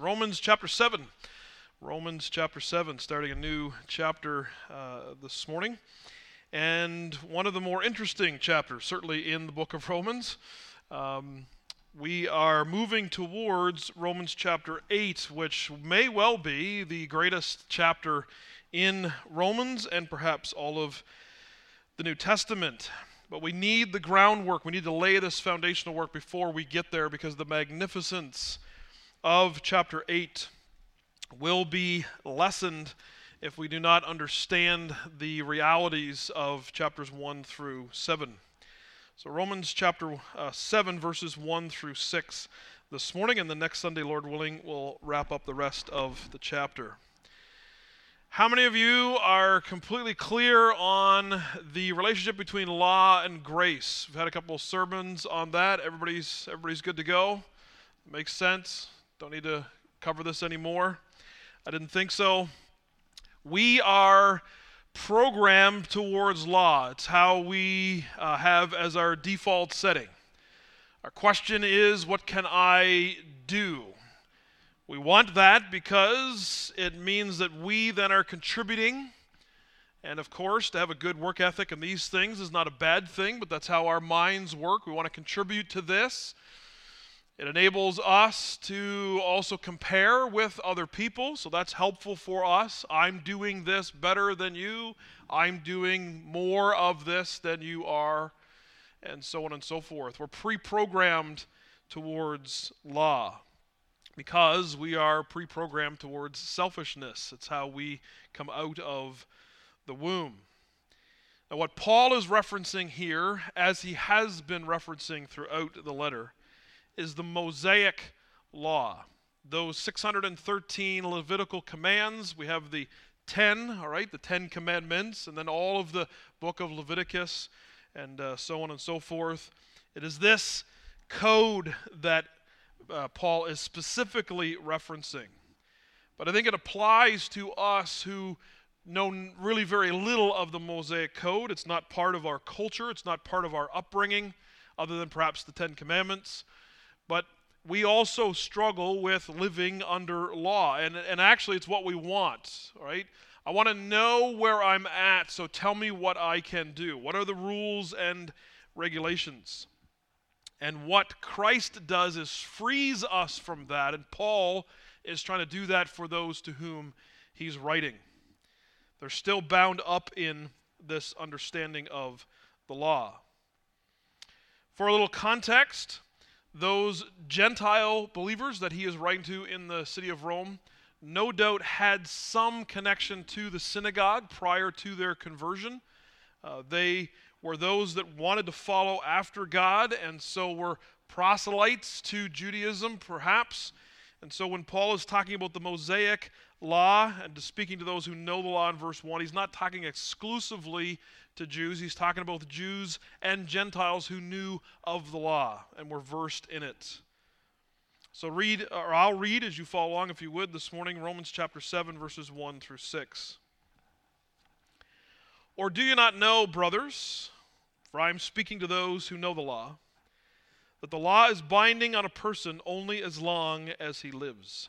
Romans chapter 7. Romans chapter 7, starting a new chapter uh, this morning. And one of the more interesting chapters, certainly in the book of Romans. Um, we are moving towards Romans chapter 8, which may well be the greatest chapter in Romans and perhaps all of the New Testament. But we need the groundwork. We need to lay this foundational work before we get there because the magnificence of chapter 8 will be lessened if we do not understand the realities of chapters 1 through 7. So, Romans chapter uh, 7, verses 1 through 6 this morning, and the next Sunday, Lord willing, we'll wrap up the rest of the chapter. How many of you are completely clear on the relationship between law and grace? We've had a couple of sermons on that. Everybody's everybody's good to go. Makes sense. Don't need to cover this anymore. I didn't think so. We are programmed towards law. It's how we uh, have as our default setting. Our question is, what can I do? We want that because it means that we then are contributing. And of course, to have a good work ethic in these things is not a bad thing, but that's how our minds work. We want to contribute to this. It enables us to also compare with other people, so that's helpful for us. I'm doing this better than you, I'm doing more of this than you are, and so on and so forth. We're pre programmed towards law because we are pre programmed towards selfishness. It's how we come out of the womb. Now, what Paul is referencing here, as he has been referencing throughout the letter, is the Mosaic law. Those 613 Levitical commands, we have the 10, all right, the 10 commandments, and then all of the book of Leviticus, and uh, so on and so forth. It is this code that uh, Paul is specifically referencing. But I think it applies to us who know really very little of the Mosaic Code. It's not part of our culture, it's not part of our upbringing, other than perhaps the Ten Commandments. But we also struggle with living under law. And, and actually, it's what we want, right? I want to know where I'm at, so tell me what I can do. What are the rules and regulations? And what Christ does is frees us from that. And Paul is trying to do that for those to whom he's writing. They're still bound up in this understanding of the law. For a little context, those Gentile believers that he is writing to in the city of Rome no doubt had some connection to the synagogue prior to their conversion. Uh, they were those that wanted to follow after God and so were proselytes to Judaism, perhaps. And so when Paul is talking about the Mosaic law and to speaking to those who know the law in verse 1, he's not talking exclusively to Jews. He's talking about Jews and Gentiles who knew of the law and were versed in it. So read, or I'll read as you follow along, if you would, this morning, Romans chapter 7, verses 1 through 6. Or do you not know, brothers, for I am speaking to those who know the law, that the law is binding on a person only as long as he lives?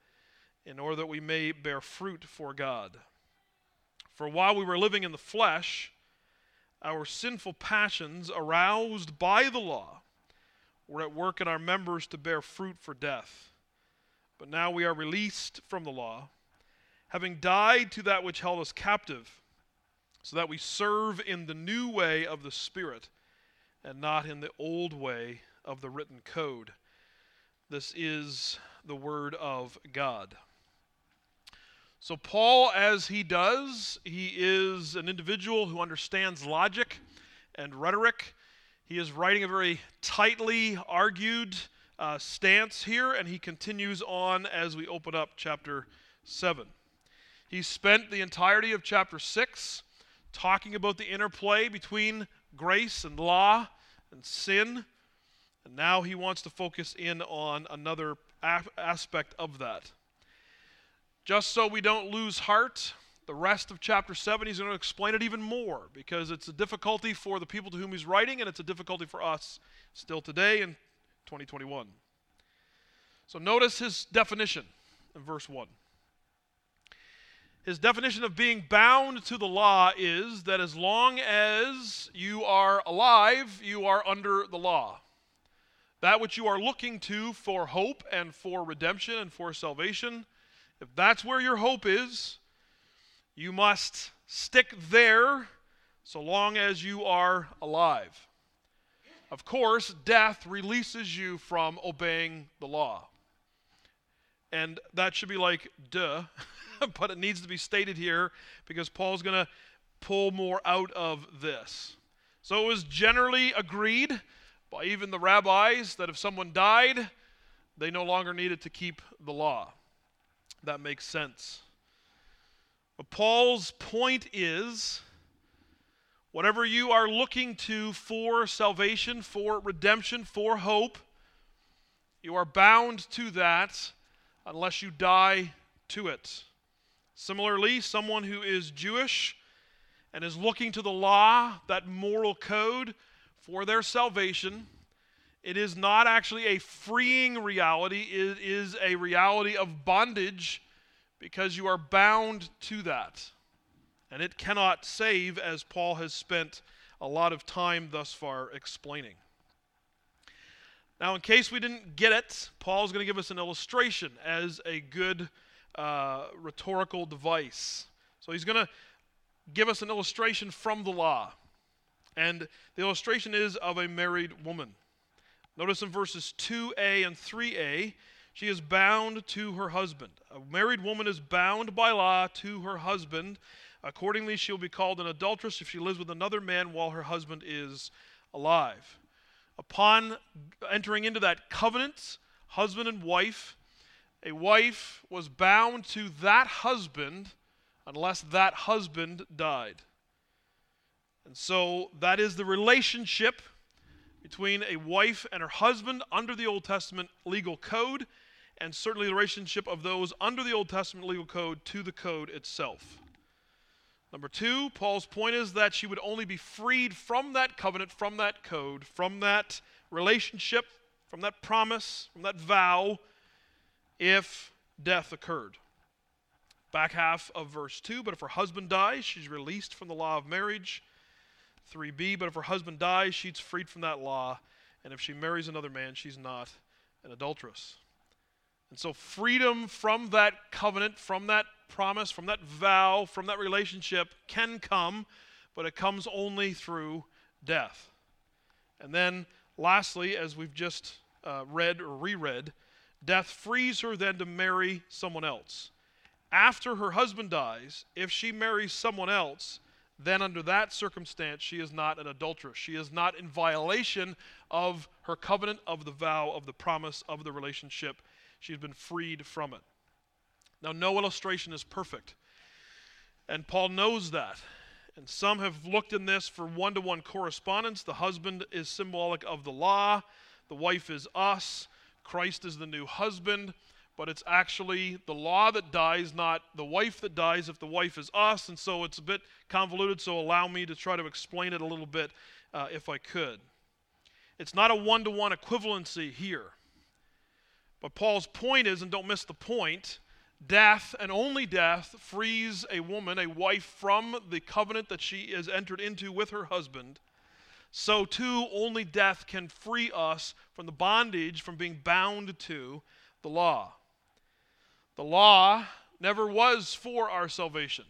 in order that we may bear fruit for God. For while we were living in the flesh, our sinful passions, aroused by the law, were at work in our members to bear fruit for death. But now we are released from the law, having died to that which held us captive so that we serve in the new way of the Spirit and not in the old way of the written code. This is the Word of God. So, Paul, as he does, he is an individual who understands logic and rhetoric. He is writing a very tightly argued uh, stance here, and he continues on as we open up chapter 7. He spent the entirety of chapter 6 talking about the interplay between grace and law and sin. And now he wants to focus in on another a- aspect of that. Just so we don't lose heart, the rest of chapter 7, he's going to explain it even more because it's a difficulty for the people to whom he's writing, and it's a difficulty for us still today in 2021. So notice his definition in verse 1. His definition of being bound to the law is that as long as you are alive, you are under the law. That which you are looking to for hope and for redemption and for salvation, if that's where your hope is, you must stick there so long as you are alive. Of course, death releases you from obeying the law. And that should be like, duh. but it needs to be stated here because Paul's going to pull more out of this. So it was generally agreed by even the rabbis that if someone died, they no longer needed to keep the law. That makes sense. But Paul's point is whatever you are looking to for salvation, for redemption, for hope, you are bound to that unless you die to it. Similarly, someone who is Jewish and is looking to the law, that moral code, for their salvation, it is not actually a freeing reality, it is a reality of bondage because you are bound to that. And it cannot save, as Paul has spent a lot of time thus far explaining. Now, in case we didn't get it, Paul's going to give us an illustration as a good uh, rhetorical device. So he's going to give us an illustration from the law. And the illustration is of a married woman. Notice in verses 2a and 3a, she is bound to her husband. A married woman is bound by law to her husband. Accordingly, she will be called an adulteress if she lives with another man while her husband is alive. Upon entering into that covenant, husband and wife, a wife was bound to that husband unless that husband died. And so that is the relationship between a wife and her husband under the Old Testament legal code, and certainly the relationship of those under the Old Testament legal code to the code itself. Number two, Paul's point is that she would only be freed from that covenant, from that code, from that relationship, from that promise, from that vow if death occurred. Back half of verse 2 But if her husband dies, she's released from the law of marriage. 3b But if her husband dies, she's freed from that law. And if she marries another man, she's not an adulteress. And so, freedom from that covenant, from that promise, from that vow, from that relationship can come, but it comes only through death. And then, lastly, as we've just uh, read or reread, Death frees her then to marry someone else. After her husband dies, if she marries someone else, then under that circumstance, she is not an adulteress. She is not in violation of her covenant, of the vow, of the promise, of the relationship. She's been freed from it. Now, no illustration is perfect. And Paul knows that. And some have looked in this for one to one correspondence. The husband is symbolic of the law, the wife is us. Christ is the new husband, but it's actually the law that dies, not the wife that dies if the wife is us. And so it's a bit convoluted, so allow me to try to explain it a little bit uh, if I could. It's not a one to one equivalency here. But Paul's point is, and don't miss the point, death and only death frees a woman, a wife, from the covenant that she has entered into with her husband so too only death can free us from the bondage, from being bound to the law. The law never was for our salvation,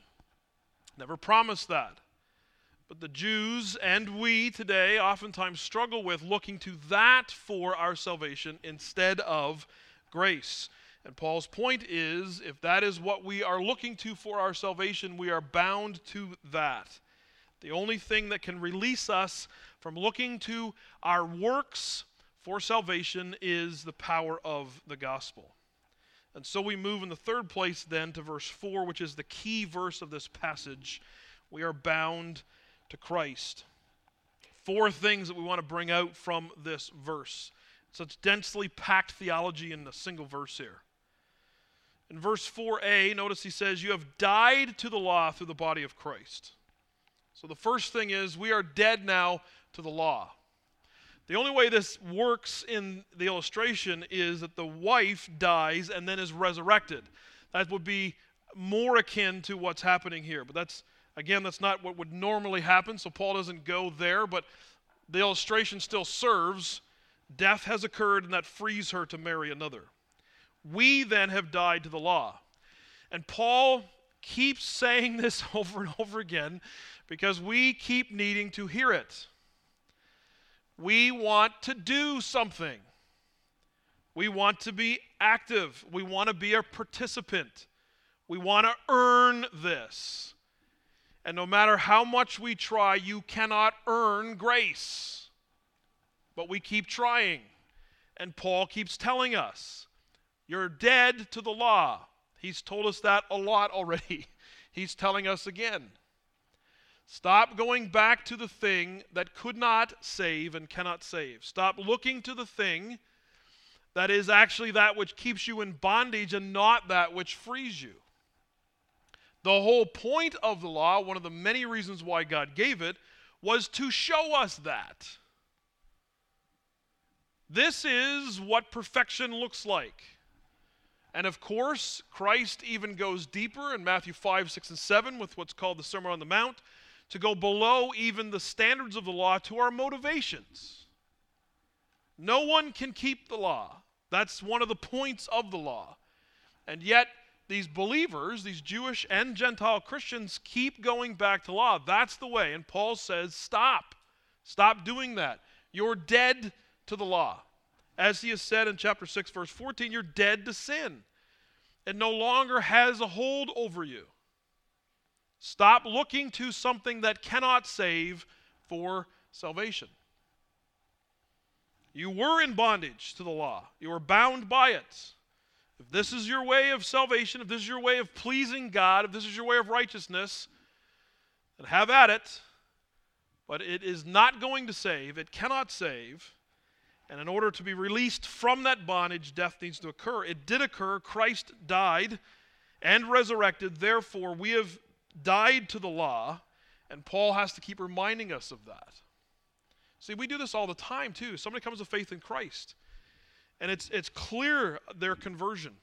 never promised that. But the Jews and we today oftentimes struggle with looking to that for our salvation instead of grace. And Paul's point is if that is what we are looking to for our salvation, we are bound to that. The only thing that can release us from looking to our works for salvation is the power of the gospel. And so we move in the third place then to verse 4, which is the key verse of this passage. We are bound to Christ. Four things that we want to bring out from this verse. Such densely packed theology in a single verse here. In verse 4a, notice he says, You have died to the law through the body of Christ. So the first thing is, we are dead now to the law. The only way this works in the illustration is that the wife dies and then is resurrected. That would be more akin to what's happening here. But that's, again, that's not what would normally happen, so Paul doesn't go there, but the illustration still serves. Death has occurred, and that frees her to marry another. We then have died to the law. And Paul keeps saying this over and over again because we keep needing to hear it. We want to do something. We want to be active. We want to be a participant. We want to earn this. And no matter how much we try, you cannot earn grace. But we keep trying. And Paul keeps telling us you're dead to the law. He's told us that a lot already. He's telling us again. Stop going back to the thing that could not save and cannot save. Stop looking to the thing that is actually that which keeps you in bondage and not that which frees you. The whole point of the law, one of the many reasons why God gave it, was to show us that. This is what perfection looks like. And of course, Christ even goes deeper in Matthew 5, 6, and 7 with what's called the Sermon on the Mount to go below even the standards of the law to our motivations. No one can keep the law. That's one of the points of the law. And yet, these believers, these Jewish and Gentile Christians, keep going back to law. That's the way. And Paul says, stop. Stop doing that. You're dead to the law. As he has said in chapter 6, verse 14, you're dead to sin. It no longer has a hold over you. Stop looking to something that cannot save for salvation. You were in bondage to the law, you were bound by it. If this is your way of salvation, if this is your way of pleasing God, if this is your way of righteousness, then have at it. But it is not going to save, it cannot save. And in order to be released from that bondage, death needs to occur. It did occur. Christ died and resurrected. Therefore, we have died to the law, and Paul has to keep reminding us of that. See, we do this all the time too. Somebody comes to faith in Christ, and it's, it's clear their conversion.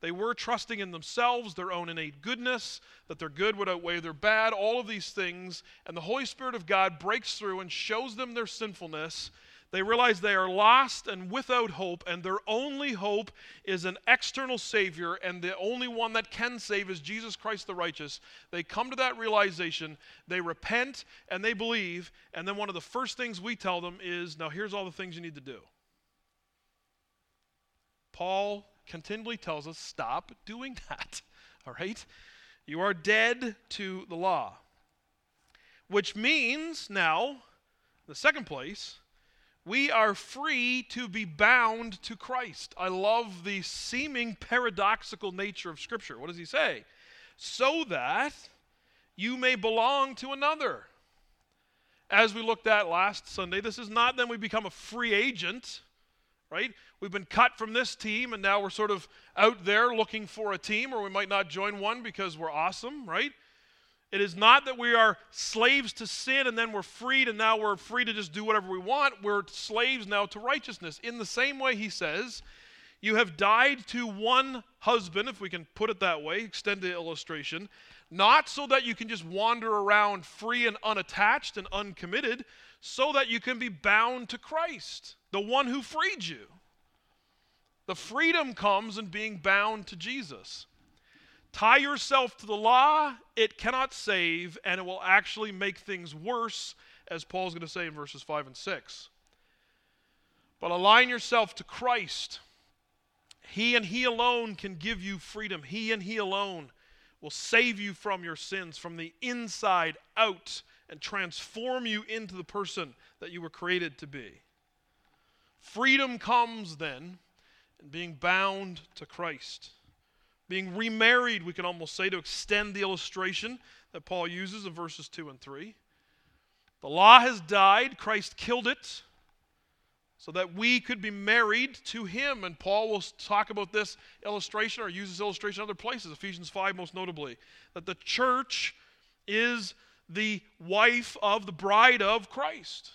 They were trusting in themselves, their own innate goodness, that their good would outweigh their bad, all of these things. And the Holy Spirit of God breaks through and shows them their sinfulness they realize they are lost and without hope, and their only hope is an external Savior, and the only one that can save is Jesus Christ the righteous. They come to that realization, they repent, and they believe, and then one of the first things we tell them is now here's all the things you need to do. Paul continually tells us stop doing that, all right? You are dead to the law. Which means now, the second place, we are free to be bound to Christ. I love the seeming paradoxical nature of Scripture. What does he say? So that you may belong to another. As we looked at last Sunday, this is not then we become a free agent, right? We've been cut from this team and now we're sort of out there looking for a team, or we might not join one because we're awesome, right? It is not that we are slaves to sin and then we're freed and now we're free to just do whatever we want. We're slaves now to righteousness. In the same way, he says, you have died to one husband, if we can put it that way, extend the illustration, not so that you can just wander around free and unattached and uncommitted, so that you can be bound to Christ, the one who freed you. The freedom comes in being bound to Jesus. Tie yourself to the law, it cannot save, and it will actually make things worse, as Paul's going to say in verses 5 and 6. But align yourself to Christ. He and He alone can give you freedom. He and He alone will save you from your sins from the inside out and transform you into the person that you were created to be. Freedom comes then in being bound to Christ. Being remarried, we can almost say, to extend the illustration that Paul uses in verses 2 and 3. The law has died, Christ killed it so that we could be married to him. And Paul will talk about this illustration or use this illustration in other places, Ephesians 5 most notably, that the church is the wife of the bride of Christ.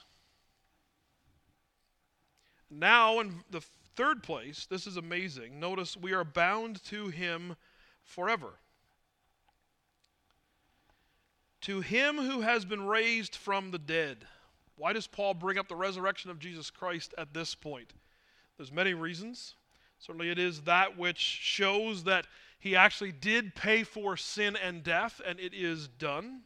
Now, in the third place, this is amazing. Notice we are bound to him forever. To him who has been raised from the dead why does Paul bring up the resurrection of Jesus Christ at this point? There's many reasons. Certainly, it is that which shows that he actually did pay for sin and death, and it is done.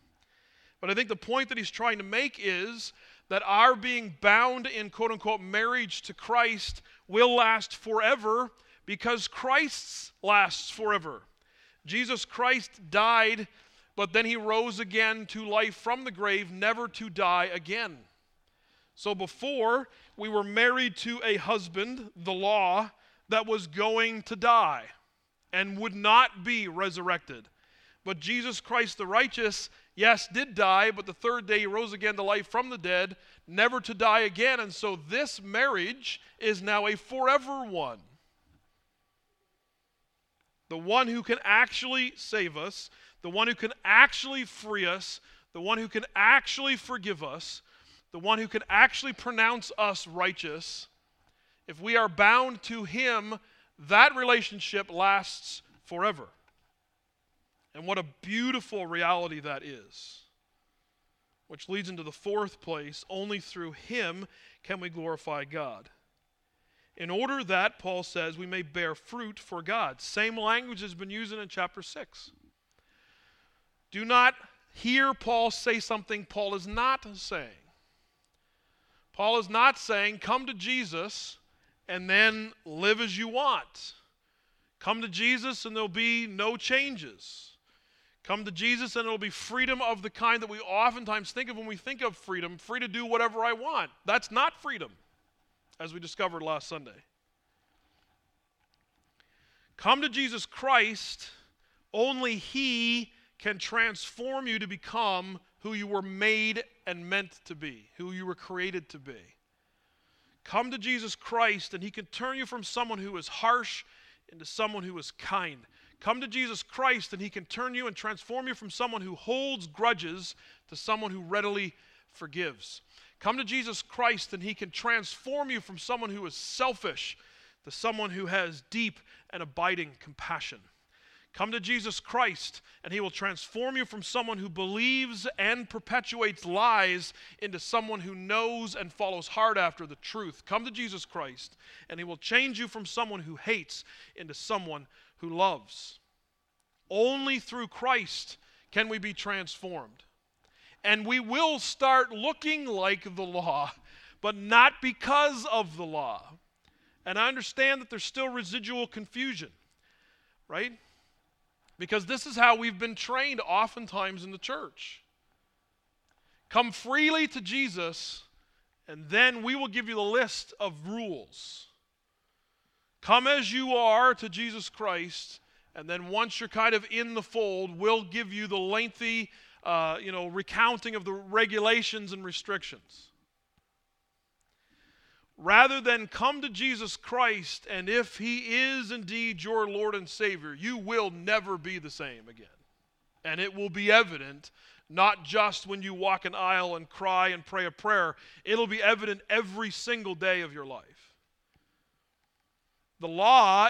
But I think the point that he's trying to make is that our being bound in quote unquote marriage to Christ will last forever because Christ's lasts forever. Jesus Christ died, but then he rose again to life from the grave, never to die again. So before, we were married to a husband, the law, that was going to die and would not be resurrected. But Jesus Christ the righteous, yes, did die, but the third day he rose again to life from the dead, never to die again. And so this marriage is now a forever one. The one who can actually save us, the one who can actually free us, the one who can actually forgive us, the one who can actually pronounce us righteous, if we are bound to him, that relationship lasts forever. And what a beautiful reality that is. Which leads into the fourth place only through him can we glorify God. In order that, Paul says, we may bear fruit for God. Same language has been used in chapter 6. Do not hear Paul say something Paul is not saying. Paul is not saying, come to Jesus and then live as you want. Come to Jesus and there'll be no changes. Come to Jesus and it'll be freedom of the kind that we oftentimes think of when we think of freedom free to do whatever I want. That's not freedom, as we discovered last Sunday. Come to Jesus Christ, only He can transform you to become who you were made and meant to be, who you were created to be. Come to Jesus Christ, and He can turn you from someone who is harsh into someone who is kind. Come to Jesus Christ, and He can turn you and transform you from someone who holds grudges to someone who readily forgives. Come to Jesus Christ, and He can transform you from someone who is selfish to someone who has deep and abiding compassion. Come to Jesus Christ, and He will transform you from someone who believes and perpetuates lies into someone who knows and follows hard after the truth. Come to Jesus Christ, and He will change you from someone who hates into someone who loves. Only through Christ can we be transformed. And we will start looking like the law, but not because of the law. And I understand that there's still residual confusion, right? Because this is how we've been trained oftentimes in the church. Come freely to Jesus, and then we will give you the list of rules. Come as you are to Jesus Christ, and then once you're kind of in the fold, we'll give you the lengthy, uh, you know, recounting of the regulations and restrictions rather than come to Jesus Christ, and if He is indeed your Lord and Savior, you will never be the same again. And it will be evident not just when you walk an aisle and cry and pray a prayer, it'll be evident every single day of your life. The law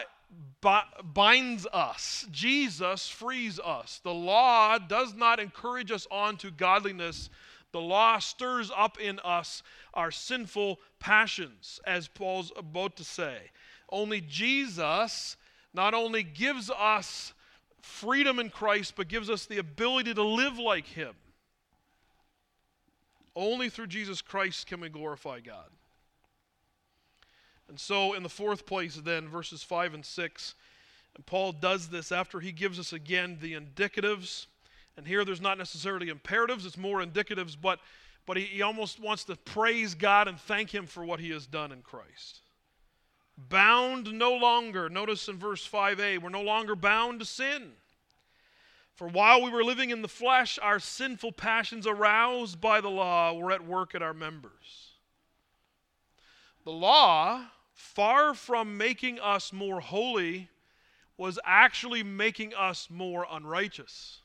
binds us, Jesus frees us. The law does not encourage us on to godliness the law stirs up in us our sinful passions, as Paul's about to say. Only Jesus not only gives us freedom in Christ, but gives us the ability to live like Him. Only through Jesus Christ can we glorify God. And so, in the fourth place, then, verses 5 and 6, and Paul does this after he gives us again the indicatives and here there's not necessarily imperatives, it's more indicatives, but, but he, he almost wants to praise God and thank Him for what He has done in Christ. Bound no longer. Notice in verse 5a, we're no longer bound to sin. For while we were living in the flesh, our sinful passions aroused by the law were at work in our members. The law, far from making us more holy, was actually making us more unrighteous.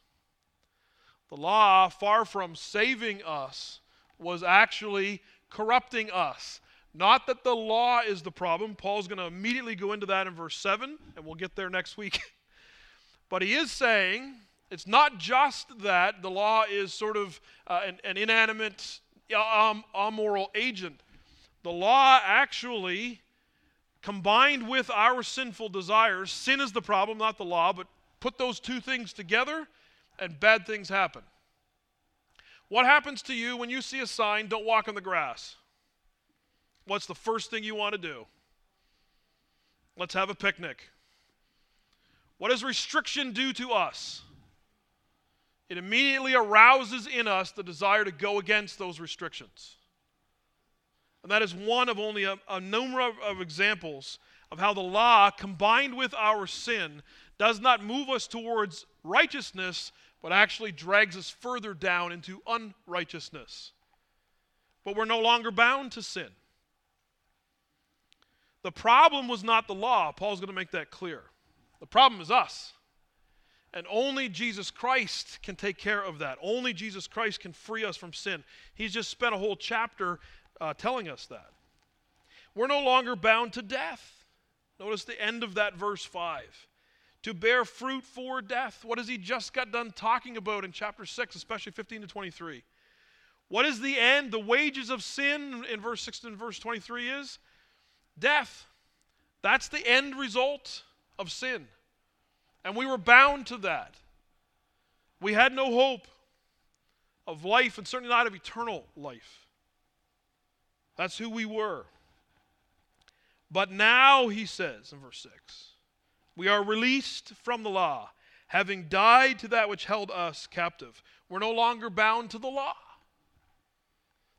The law, far from saving us, was actually corrupting us. Not that the law is the problem. Paul's going to immediately go into that in verse 7, and we'll get there next week. but he is saying it's not just that the law is sort of uh, an, an, inanimate, um, amoral agent. The law actually, combined with our sinful desires, sin is the problem, not the law, but put those two things together and bad things happen. What happens to you when you see a sign, don't walk on the grass? What's the first thing you want to do? Let's have a picnic. What does restriction do to us? it immediately arouses in us the desire to go against those restrictions. And that is one of only a, a number of, of examples of how the law, combined with our sin, does not move us towards righteousness, but actually drags us further down into unrighteousness. But we're no longer bound to sin. The problem was not the law. Paul's going to make that clear. The problem is us. And only Jesus Christ can take care of that. Only Jesus Christ can free us from sin. He's just spent a whole chapter uh, telling us that. We're no longer bound to death. Notice the end of that verse 5. To bear fruit for death. What has he just got done talking about in chapter 6, especially 15 to 23? What is the end? The wages of sin in verse 6 and verse 23 is death. That's the end result of sin. And we were bound to that. We had no hope of life, and certainly not of eternal life. That's who we were. But now, he says in verse 6, we are released from the law, having died to that which held us captive. We're no longer bound to the law.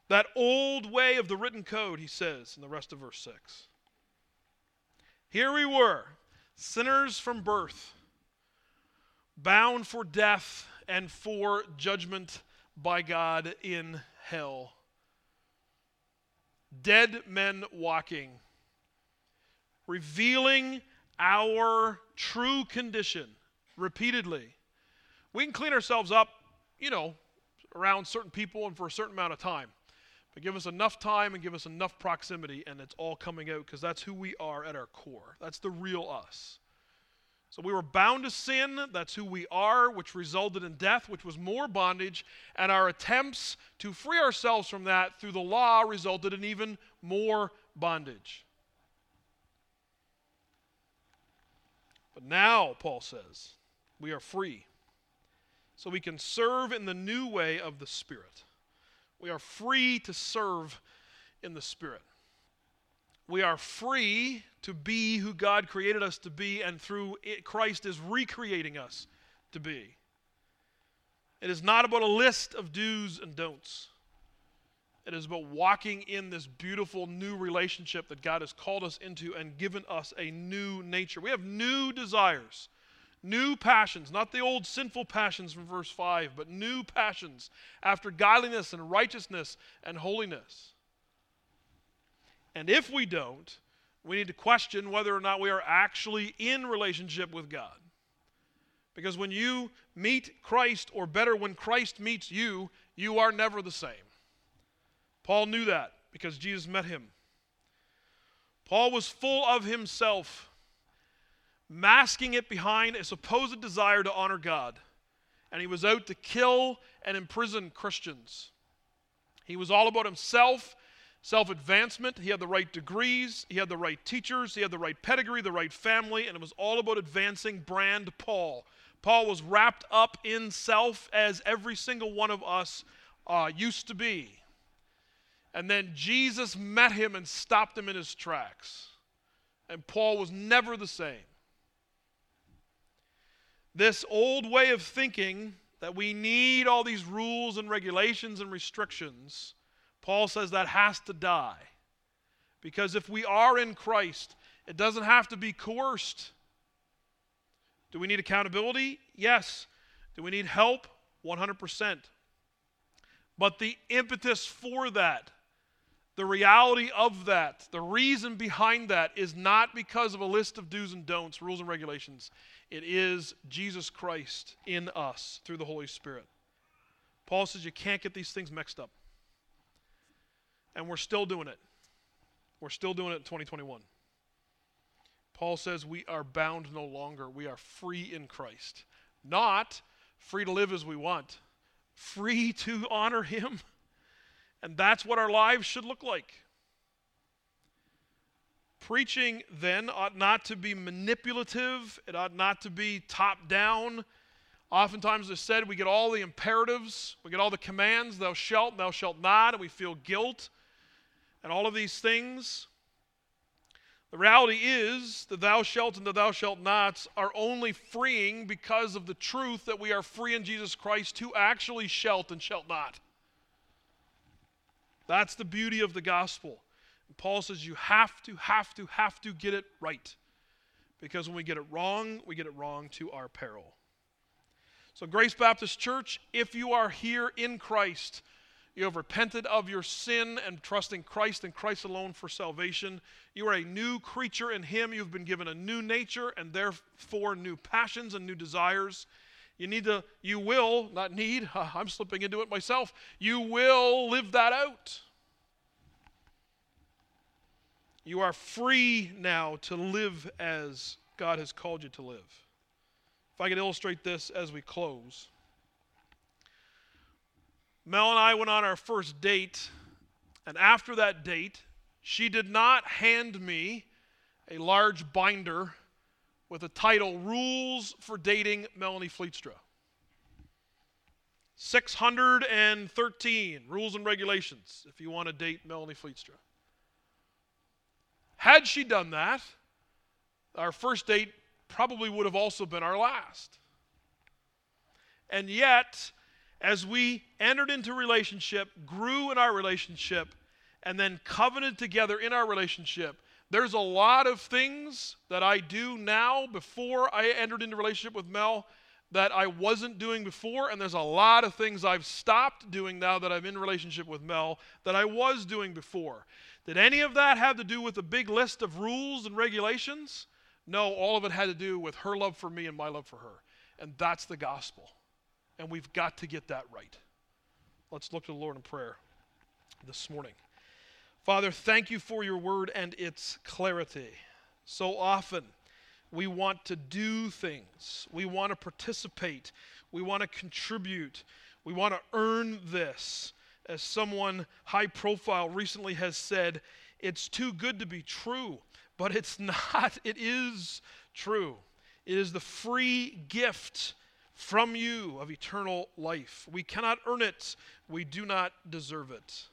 That old way of the written code, he says in the rest of verse 6. Here we were, sinners from birth bound for death and for judgment by God in hell. Dead men walking, revealing our true condition repeatedly. We can clean ourselves up, you know, around certain people and for a certain amount of time. But give us enough time and give us enough proximity, and it's all coming out because that's who we are at our core. That's the real us. So we were bound to sin, that's who we are, which resulted in death, which was more bondage, and our attempts to free ourselves from that through the law resulted in even more bondage. But now, Paul says, we are free. So we can serve in the new way of the Spirit. We are free to serve in the Spirit. We are free to be who God created us to be, and through it, Christ is recreating us to be. It is not about a list of do's and don'ts. It is about walking in this beautiful new relationship that God has called us into and given us a new nature. We have new desires, new passions, not the old sinful passions from verse 5, but new passions after godliness and righteousness and holiness. And if we don't, we need to question whether or not we are actually in relationship with God. Because when you meet Christ, or better, when Christ meets you, you are never the same. Paul knew that because Jesus met him. Paul was full of himself, masking it behind a supposed desire to honor God. And he was out to kill and imprison Christians. He was all about himself self advancement. He had the right degrees, he had the right teachers, he had the right pedigree, the right family, and it was all about advancing brand Paul. Paul was wrapped up in self as every single one of us uh, used to be. And then Jesus met him and stopped him in his tracks. And Paul was never the same. This old way of thinking that we need all these rules and regulations and restrictions Paul says that has to die. Because if we are in Christ, It doesn't have to be coerced. Do we need accountability? Yes. Do we need help? 100%. But the impetus for that, the reality of that, the reason behind that is not because of a list of do's and don'ts, rules and regulations. It is Jesus Christ in us through the Holy Spirit. Paul says you can't get these things mixed up. And we're still doing it. We're still doing it in 2021. Paul says we are bound no longer. We are free in Christ. Not free to live as we want, free to honor Him. And that's what our lives should look like. Preaching then ought not to be manipulative, it ought not to be top down. Oftentimes, as said, we get all the imperatives, we get all the commands, thou shalt, thou shalt not, and we feel guilt and all of these things. The reality is, the thou shalt and the thou shalt nots are only freeing because of the truth that we are free in Jesus Christ to actually shalt and shalt not. That's the beauty of the gospel. And Paul says you have to, have to, have to get it right. Because when we get it wrong, we get it wrong to our peril. So, Grace Baptist Church, if you are here in Christ, you have repented of your sin and trusting Christ and Christ alone for salvation. You are a new creature in Him. You've been given a new nature and therefore new passions and new desires. You need to, you will, not need, I'm slipping into it myself, you will live that out. You are free now to live as God has called you to live. If I could illustrate this as we close. Mel and I went on our first date, and after that date, she did not hand me a large binder with the title Rules for Dating Melanie Fleetstra. 613 rules and regulations if you want to date Melanie Fleetstra. Had she done that, our first date probably would have also been our last. And yet, as we entered into relationship, grew in our relationship, and then covenanted together in our relationship, there's a lot of things that I do now before I entered into relationship with Mel that I wasn't doing before, and there's a lot of things I've stopped doing now that I'm in relationship with Mel that I was doing before. Did any of that have to do with a big list of rules and regulations? No, all of it had to do with her love for me and my love for her. And that's the gospel and we've got to get that right. Let's look to the Lord in prayer this morning. Father, thank you for your word and its clarity. So often we want to do things, we want to participate, we want to contribute, we want to earn this. As someone high profile recently has said, it's too good to be true, but it's not. It is true. It is the free gift from you of eternal life. We cannot earn it, we do not deserve it.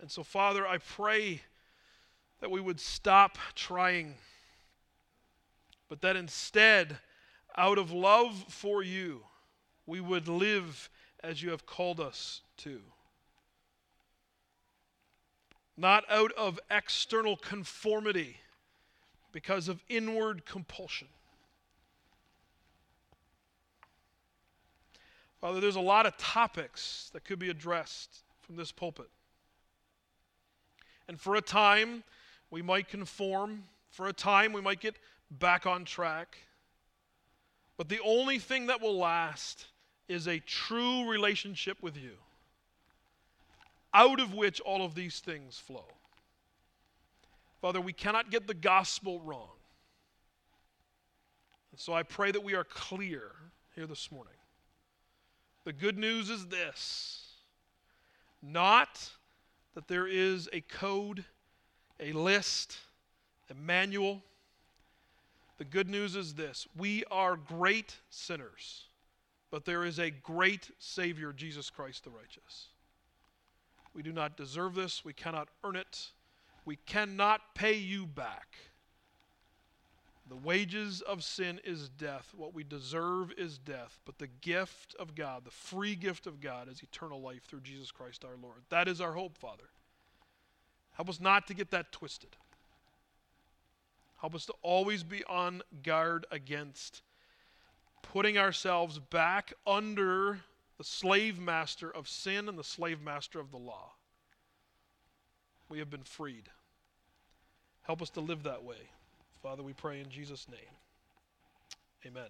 And so, Father, I pray that we would stop trying, but that instead, out of love for you, we would live as you have called us to. Not out of external conformity because of inward compulsion. Father, there's a lot of topics that could be addressed from this pulpit. And for a time, we might conform. For a time, we might get back on track. But the only thing that will last is a true relationship with you, out of which all of these things flow. Father, we cannot get the gospel wrong. And so I pray that we are clear here this morning. The good news is this not that there is a code, a list, a manual. The good news is this we are great sinners, but there is a great Savior, Jesus Christ the righteous. We do not deserve this, we cannot earn it, we cannot pay you back. The wages of sin is death. What we deserve is death. But the gift of God, the free gift of God, is eternal life through Jesus Christ our Lord. That is our hope, Father. Help us not to get that twisted. Help us to always be on guard against putting ourselves back under the slave master of sin and the slave master of the law. We have been freed. Help us to live that way. Father, we pray in Jesus' name. Amen.